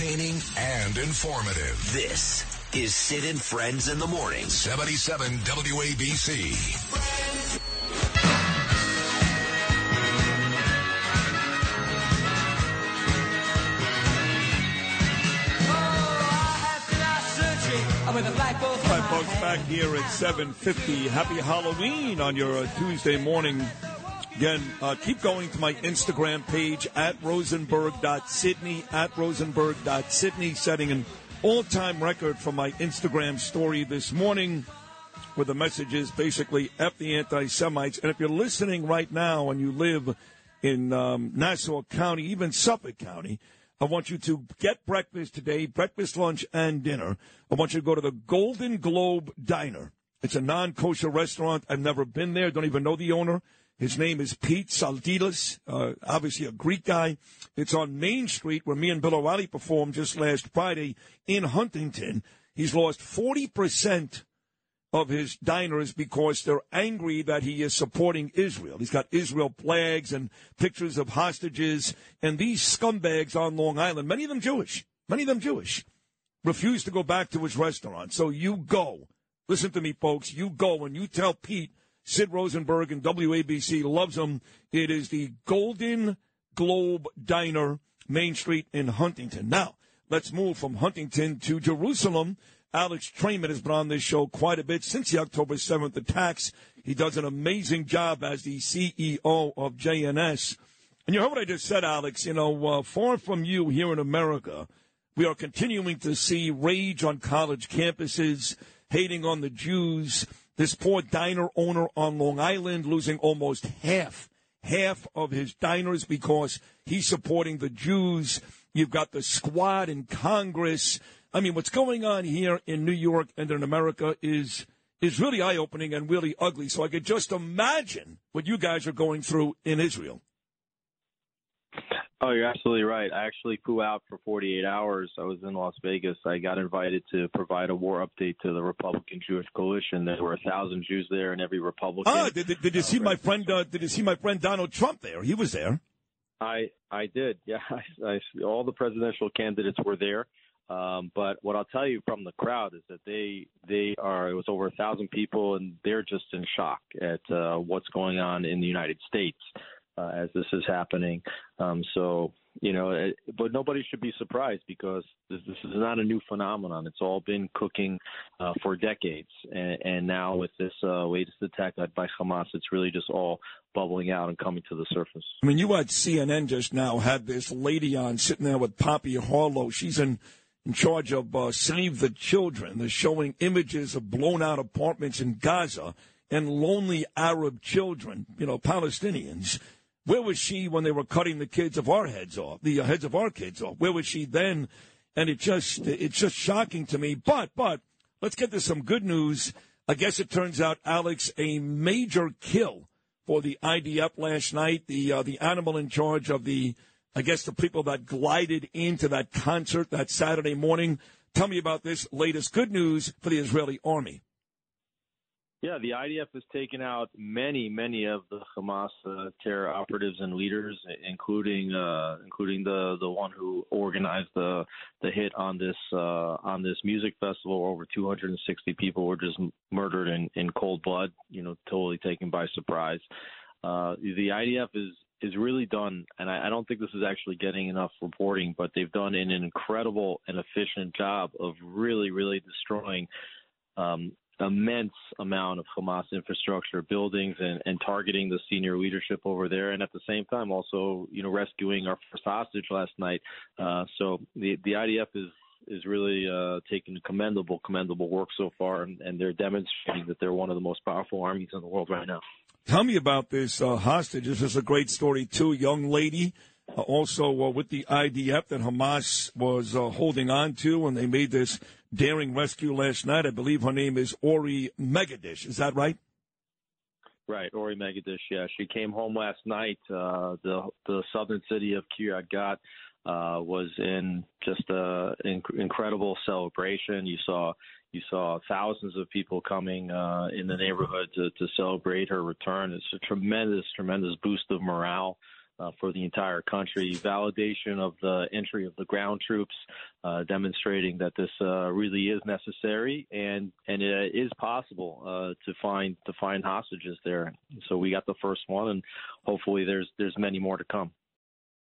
Entertaining and informative. This is Sid and Friends in the Morning. 77 WABC. All right, folks, back here at 7.50. Happy Halloween on your uh, Tuesday morning. Again, uh, keep going to my Instagram page at rosenberg.sydney, at rosenberg.sydney, setting an all-time record for my Instagram story this morning where the message is basically F the anti-Semites. And if you're listening right now and you live in um, Nassau County, even Suffolk County, I want you to get breakfast today, breakfast, lunch, and dinner. I want you to go to the Golden Globe Diner. It's a non-kosher restaurant. I've never been there. Don't even know the owner. His name is Pete Saldilas, uh, obviously a Greek guy. It's on Main Street where me and Bill O'Reilly performed just last Friday in Huntington. He's lost 40% of his diners because they're angry that he is supporting Israel. He's got Israel flags and pictures of hostages. And these scumbags on Long Island, many of them Jewish, many of them Jewish, refuse to go back to his restaurant. So you go. Listen to me, folks. You go and you tell Pete, Sid Rosenberg and WABC loves him. It is the Golden Globe Diner, Main Street in Huntington. Now, let's move from Huntington to Jerusalem. Alex Traiman has been on this show quite a bit since the October 7th attacks. He does an amazing job as the CEO of JNS. And you heard what I just said, Alex. You know, uh, far from you here in America, we are continuing to see rage on college campuses, hating on the Jews. This poor diner owner on Long Island losing almost half, half of his diners because he's supporting the Jews. You've got the squad in Congress. I mean, what's going on here in New York and in America is is really eye opening and really ugly. So I could just imagine what you guys are going through in Israel. Oh, you're absolutely right. I actually flew out for 48 hours. I was in Las Vegas. I got invited to provide a war update to the Republican Jewish Coalition. There were a thousand Jews there, and every Republican. Ah, did, did, did you see my friend? Uh, did you see my friend Donald Trump there? He was there. I I did. Yeah, I, I, all the presidential candidates were there. Um, but what I'll tell you from the crowd is that they they are it was over a thousand people and they're just in shock at uh, what's going on in the United States uh, as this is happening. Um, so you know, it, but nobody should be surprised because this, this is not a new phenomenon. It's all been cooking uh, for decades, and, and now with this uh, latest attack by Hamas, it's really just all bubbling out and coming to the surface. I mean, you watched CNN just now had this lady on sitting there with Poppy Harlow. She's in in charge of uh, Save the Children. They're showing images of blown out apartments in Gaza and lonely Arab children, you know, Palestinians. Where was she when they were cutting the kids of our heads off, the uh, heads of our kids off? Where was she then? And it just, it's just shocking to me. But, but let's get to some good news. I guess it turns out, Alex, a major kill for the IDF last night. The uh, the animal in charge of the I guess the people that glided into that concert that Saturday morning. Tell me about this latest good news for the Israeli army. Yeah, the IDF has taken out many, many of the Hamas uh, terror operatives and leaders, including uh, including the the one who organized the the hit on this uh, on this music festival. Over 260 people were just murdered in in cold blood. You know, totally taken by surprise. Uh, the IDF is is really done, and I, I don't think this is actually getting enough reporting, but they've done an incredible and efficient job of really, really destroying um, immense amount of Hamas infrastructure, buildings, and, and targeting the senior leadership over there, and at the same time also, you know, rescuing our first hostage last night. Uh, so the the IDF is is really uh, taking commendable, commendable work so far, and, and they're demonstrating that they're one of the most powerful armies in the world right now. Tell me about this uh, hostage. This is a great story too. Young lady uh, also uh, with the IDF that Hamas was uh, holding on to, when they made this daring rescue last night. I believe her name is Ori Megidish. Is that right? Right, Ori Megidish. Yeah, she came home last night. Uh, the the southern city of Kiryat Gat uh, was in just a inc- incredible celebration. You saw you saw thousands of people coming uh, in the neighborhood to, to celebrate her return. It's a tremendous, tremendous boost of morale uh, for the entire country. Validation of the entry of the ground troops, uh, demonstrating that this uh, really is necessary and and it is possible uh, to find to find hostages there. So we got the first one, and hopefully there's there's many more to come.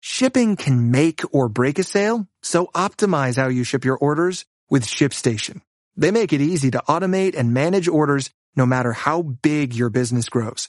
Shipping can make or break a sale, so optimize how you ship your orders with ShipStation. They make it easy to automate and manage orders no matter how big your business grows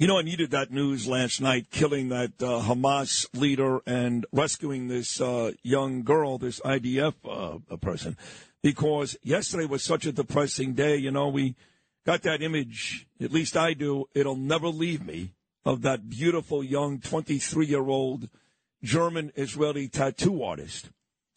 You know, I needed that news last night, killing that uh, Hamas leader and rescuing this uh, young girl, this IDF uh, person, because yesterday was such a depressing day. You know, we got that image, at least I do, it'll never leave me, of that beautiful young 23 year old German Israeli tattoo artist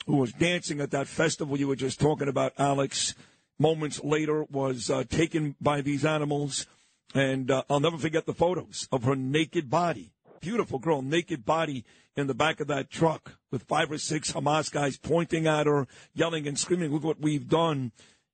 who was dancing at that festival you were just talking about, Alex. Moments later, was uh, taken by these animals and uh, I'll never forget the photos of her naked body. Beautiful girl, naked body in the back of that truck with five or six Hamas guys pointing at her, yelling and screaming, Look what we've done.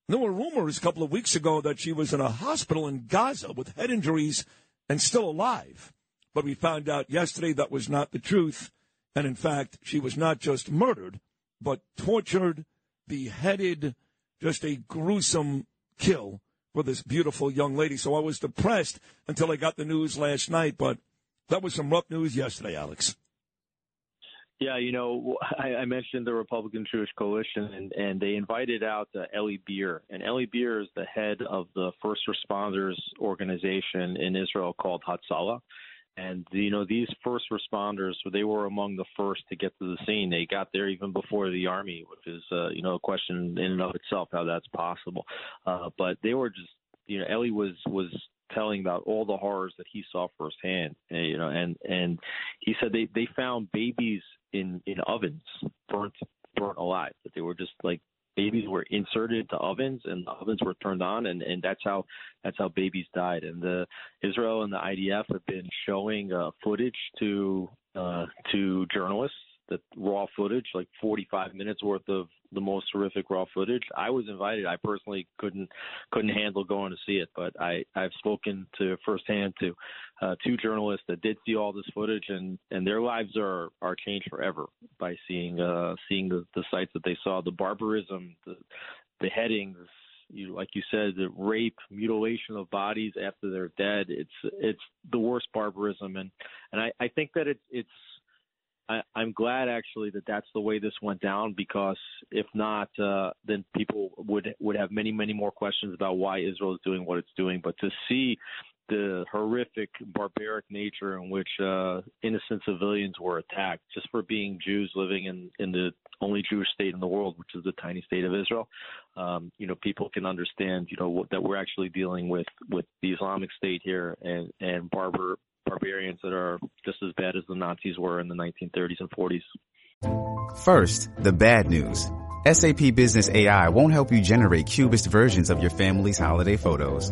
And there were rumors a couple of weeks ago that she was in a hospital in Gaza with head injuries and still alive. But we found out yesterday that was not the truth. And in fact, she was not just murdered, but tortured, beheaded, just a gruesome kill for this beautiful young lady. So I was depressed until I got the news last night, but that was some rough news yesterday, Alex. Yeah, you know, I, I mentioned the Republican Jewish Coalition, and, and they invited out uh, Eli Beer, and Eli Beer is the head of the first responders organization in Israel called Hatzalah. And you know these first responders, they were among the first to get to the scene. They got there even before the army, which is uh, you know a question in and of itself how that's possible. Uh, but they were just you know Eli was was telling about all the horrors that he saw firsthand. You know, and and he said they they found babies in in ovens burnt burnt alive. That they were just like babies were inserted into ovens and the ovens were turned on and, and that's how that's how babies died. And the Israel and the IDF have been showing uh, footage to uh, to journalists the raw footage, like 45 minutes worth of the most horrific raw footage. I was invited. I personally couldn't couldn't handle going to see it, but I I've spoken to firsthand to uh, two journalists that did see all this footage, and and their lives are are changed forever by seeing uh seeing the the sights that they saw, the barbarism, the beheadings, you like you said, the rape, mutilation of bodies after they're dead. It's it's the worst barbarism, and and I I think that it's it's I, I'm glad actually that that's the way this went down because if not, uh, then people would would have many many more questions about why Israel is doing what it's doing. But to see the horrific, barbaric nature in which uh, innocent civilians were attacked just for being Jews living in in the only Jewish state in the world, which is the tiny state of Israel. Um, you know, people can understand, you know, that we're actually dealing with with the Islamic State here and and barbar barbarians that are just as bad as the Nazis were in the 1930s and 40s. First, the bad news. SAP Business AI won't help you generate cubist versions of your family's holiday photos.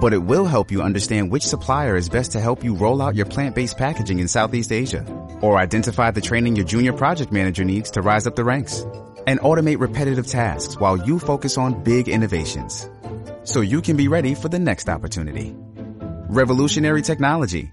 But it will help you understand which supplier is best to help you roll out your plant-based packaging in Southeast Asia, or identify the training your junior project manager needs to rise up the ranks, and automate repetitive tasks while you focus on big innovations. So you can be ready for the next opportunity. Revolutionary technology,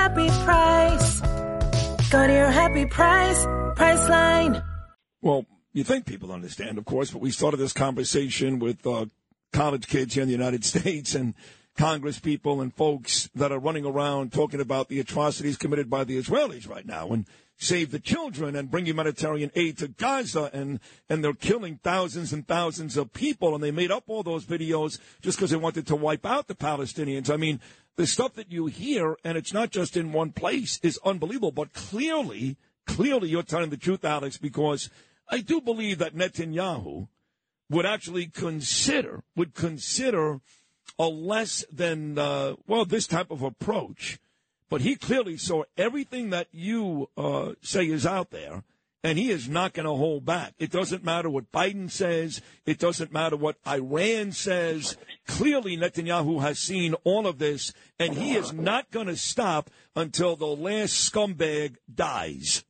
happy price. Go to your happy price, Priceline. Well, you think people understand, of course, but we started this conversation with uh, college kids here in the United States and Congress people and folks that are running around talking about the atrocities committed by the Israelis right now and save the children and bring humanitarian aid to Gaza and and they're killing thousands and thousands of people and they made up all those videos just because they wanted to wipe out the Palestinians. I mean, the stuff that you hear and it's not just in one place is unbelievable, but clearly, clearly you're telling the truth, Alex, because I do believe that Netanyahu would actually consider would consider a less than uh, well this type of approach, but he clearly saw everything that you uh, say is out there, and he is not going to hold back. It doesn't matter what Biden says. It doesn't matter what Iran says. Clearly, Netanyahu has seen all of this, and he is not going to stop until the last scumbag dies.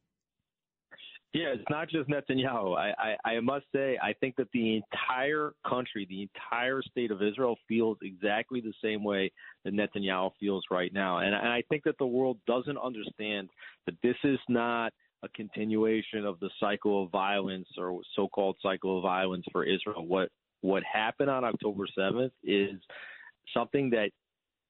Yeah, it's not just Netanyahu. I, I, I must say, I think that the entire country, the entire state of Israel feels exactly the same way that Netanyahu feels right now. And, and I think that the world doesn't understand that this is not a continuation of the cycle of violence or so-called cycle of violence for Israel. What what happened on October 7th is something that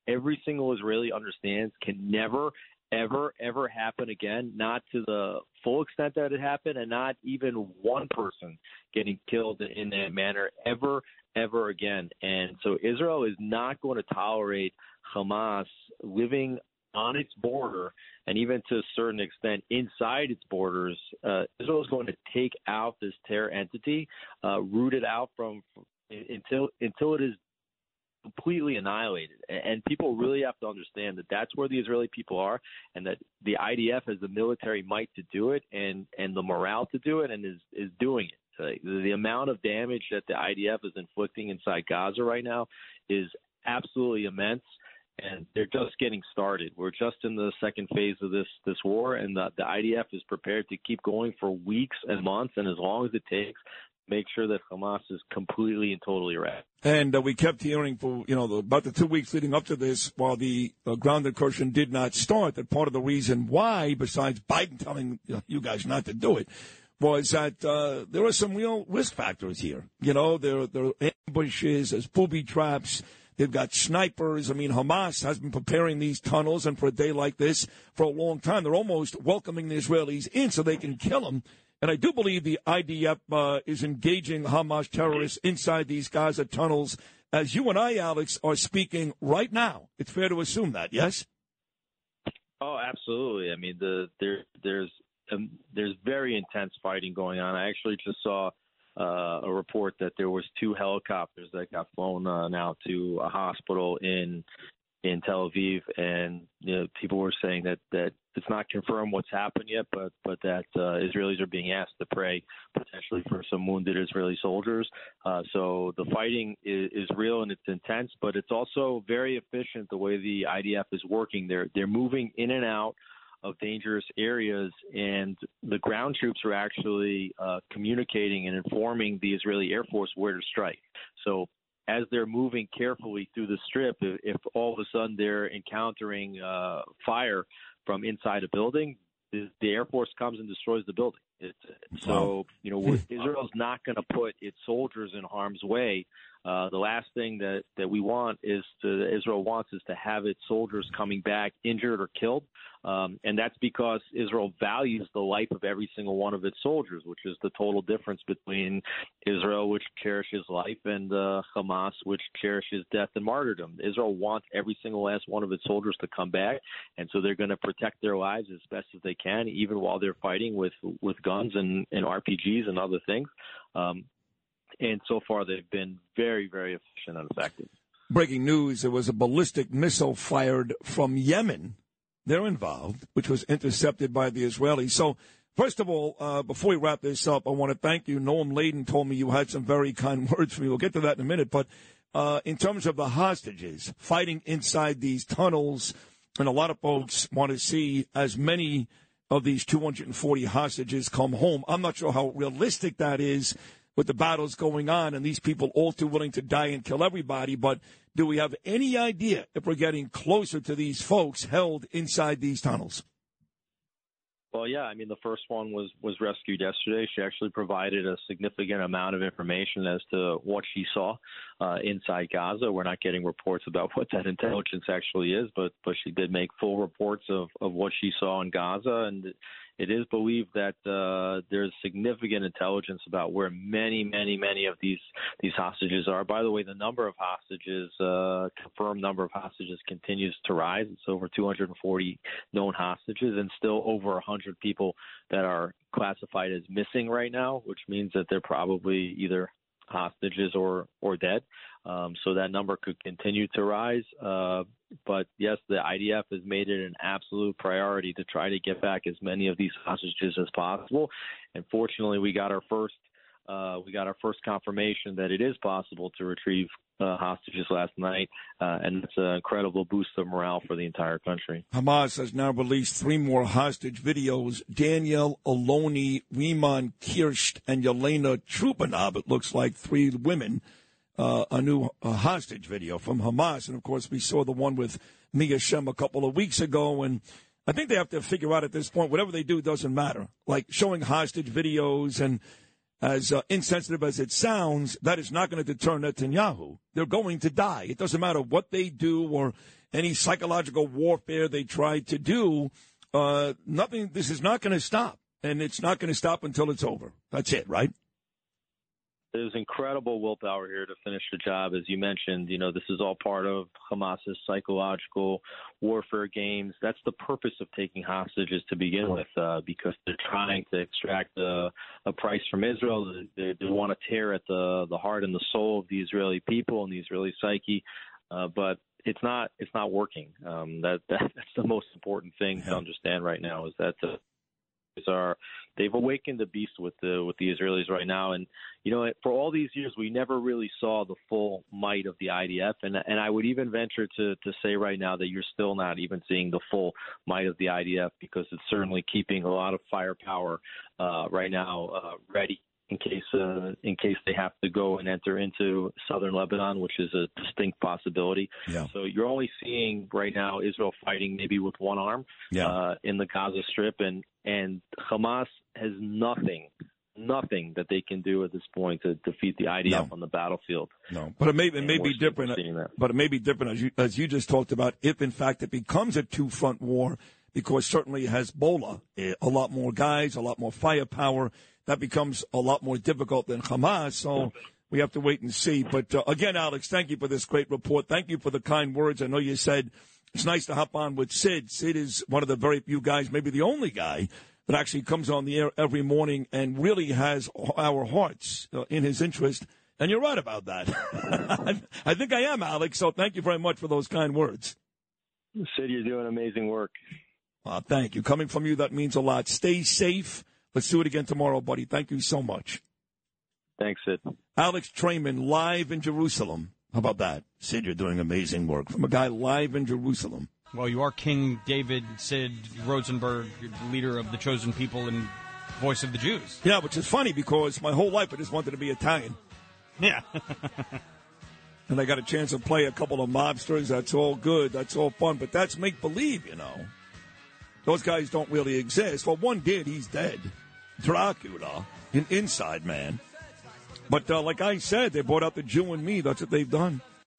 every single Israeli understands can never ever, ever happen again, not to the full extent that it happened, and not even one person getting killed in that manner ever, ever again. And so Israel is not going to tolerate Hamas living on its border and even to a certain extent inside its borders. Uh, Israel is going to take out this terror entity, uh, root it out from until until it is completely annihilated. And people really have to understand that that's where the Israeli people are, and that the IDF has the military might to do it, and and the morale to do it, and is is doing it. The, the amount of damage that the IDF is inflicting inside Gaza right now is absolutely immense. And they're just getting started. We're just in the second phase of this this war, and the, the IDF is prepared to keep going for weeks and months, and as long as it takes make sure that Hamas is completely and totally erased. And uh, we kept hearing for you know about the two weeks leading up to this, while the uh, ground incursion did not start, that part of the reason why, besides Biden telling you, know, you guys not to do it, was that uh, there are some real risk factors here. You know, there there are ambushes, there's booby traps. They've got snipers. I mean, Hamas has been preparing these tunnels, and for a day like this, for a long time, they're almost welcoming the Israelis in so they can kill them. And I do believe the IDF uh, is engaging Hamas terrorists inside these Gaza tunnels. As you and I, Alex, are speaking right now, it's fair to assume that, yes? Oh, absolutely. I mean, the there there's um, there's very intense fighting going on. I actually just saw uh, a report that there was two helicopters that got flown uh, now to a hospital in in Tel Aviv, and you know, people were saying that that it's not confirmed what's happened yet, but but that uh, Israelis are being asked to pray potentially for some wounded Israeli soldiers. Uh, so the fighting is, is real and it's intense, but it's also very efficient the way the IDF is working. They're they're moving in and out of dangerous areas, and the ground troops are actually uh, communicating and informing the Israeli Air Force where to strike. So as they're moving carefully through the strip, if, if all of a sudden they're encountering uh, fire from inside a building, the, the Air Force comes and destroys the building. It's, so you know Israel's not going to put its soldiers in harm's way. Uh, the last thing that that we want is to Israel wants is to have its soldiers coming back injured or killed, um, and that's because Israel values the life of every single one of its soldiers, which is the total difference between Israel, which cherishes life, and uh, Hamas, which cherishes death and martyrdom. Israel wants every single last one of its soldiers to come back, and so they're going to protect their lives as best as they can, even while they're fighting with with guns and, and RPGs and other things. Um, and so far, they've been very, very efficient and effective. Breaking news: There was a ballistic missile fired from Yemen they're involved, which was intercepted by the Israelis. So, first of all, uh, before we wrap this up, I want to thank you. Noam Laden told me you had some very kind words for me. We'll get to that in a minute. But uh, in terms of the hostages fighting inside these tunnels, and a lot of folks want to see as many of these 240 hostages come home. I'm not sure how realistic that is with the battles going on and these people all too willing to die and kill everybody. But do we have any idea if we're getting closer to these folks held inside these tunnels? Well, yeah. I mean, the first one was was rescued yesterday. She actually provided a significant amount of information as to what she saw uh, inside Gaza. We're not getting reports about what that intelligence actually is, but but she did make full reports of of what she saw in Gaza, and it is believed that uh, there's significant intelligence about where many, many, many of these these hostages are. By the way, the number of hostages, uh, confirmed number of hostages, continues to rise. It's over 240 known hostages, and still over 100 people that are classified as missing right now, which means that they're probably either hostages or or dead. Um, so that number could continue to rise. Uh, but yes, the IDF has made it an absolute priority to try to get back as many of these hostages as possible. And fortunately, we got our first uh, we got our first confirmation that it is possible to retrieve uh, hostages last night, uh, and it's an incredible boost of morale for the entire country. Hamas has now released three more hostage videos. Daniel Aloni, Rimon Kirsht, and Yelena Trupanov, it looks like three women uh, a new uh, hostage video from Hamas. And of course, we saw the one with Mia Shem a couple of weeks ago. And I think they have to figure out at this point, whatever they do doesn't matter. Like showing hostage videos and as uh, insensitive as it sounds, that is not going to deter Netanyahu. They're going to die. It doesn't matter what they do or any psychological warfare they try to do. Uh, nothing. This is not going to stop, and it's not going to stop until it's over. That's it, right? There's incredible willpower here to finish the job. As you mentioned, you know, this is all part of Hamas's psychological warfare games. That's the purpose of taking hostages to begin with, uh, because they're trying to extract a, a price from Israel. They, they want to tear at the, the heart and the soul of the Israeli people and the Israeli psyche. Uh, but it's not it's not working. Um, that, that that's the most important thing to understand right now is that uh, are they've awakened the beast with the with the Israelis right now. And you know, for all these years, we never really saw the full might of the IDF. And and I would even venture to to say right now that you're still not even seeing the full might of the IDF because it's certainly keeping a lot of firepower uh, right now uh, ready in case uh, in case they have to go and enter into southern Lebanon, which is a distinct possibility. Yeah. So you're only seeing right now Israel fighting maybe with one arm yeah. uh, in the Gaza Strip, and and Hamas has nothing. Nothing that they can do at this point to defeat the IDF No. on the battlefield. No, but it may it may be different. But it may be different as you as you just talked about. If in fact it becomes a two front war, because certainly Hezbollah eh, a lot more guys, a lot more firepower. That becomes a lot more difficult than Hamas. So we have to wait and see. But uh, again, Alex, thank you for this great report. Thank you for the kind words. I know you said it's nice to hop on with Sid. Sid is one of the very few guys, maybe the only guy, that actually comes on the air every morning and really has our hearts uh, in his interest. And you're right about that. I think I am, Alex. So thank you very much for those kind words. Sid, you're doing amazing work. Uh, thank you. Coming from you, that means a lot. Stay safe. Let's do it again tomorrow, buddy. Thank you so much. Thanks, Sid. Alex Traiman live in Jerusalem. How about that? Sid, you're doing amazing work from a guy live in Jerusalem. Well, you are King David Sid Rosenberg, leader of the chosen people and voice of the Jews. Yeah, which is funny because my whole life I just wanted to be Italian. Yeah. and I got a chance to play a couple of mobsters. That's all good. That's all fun. But that's make believe, you know. Those guys don't really exist. Well, one did. He's dead. Dracula, an inside man. But uh, like I said, they brought out the Jew and me. That's what they've done.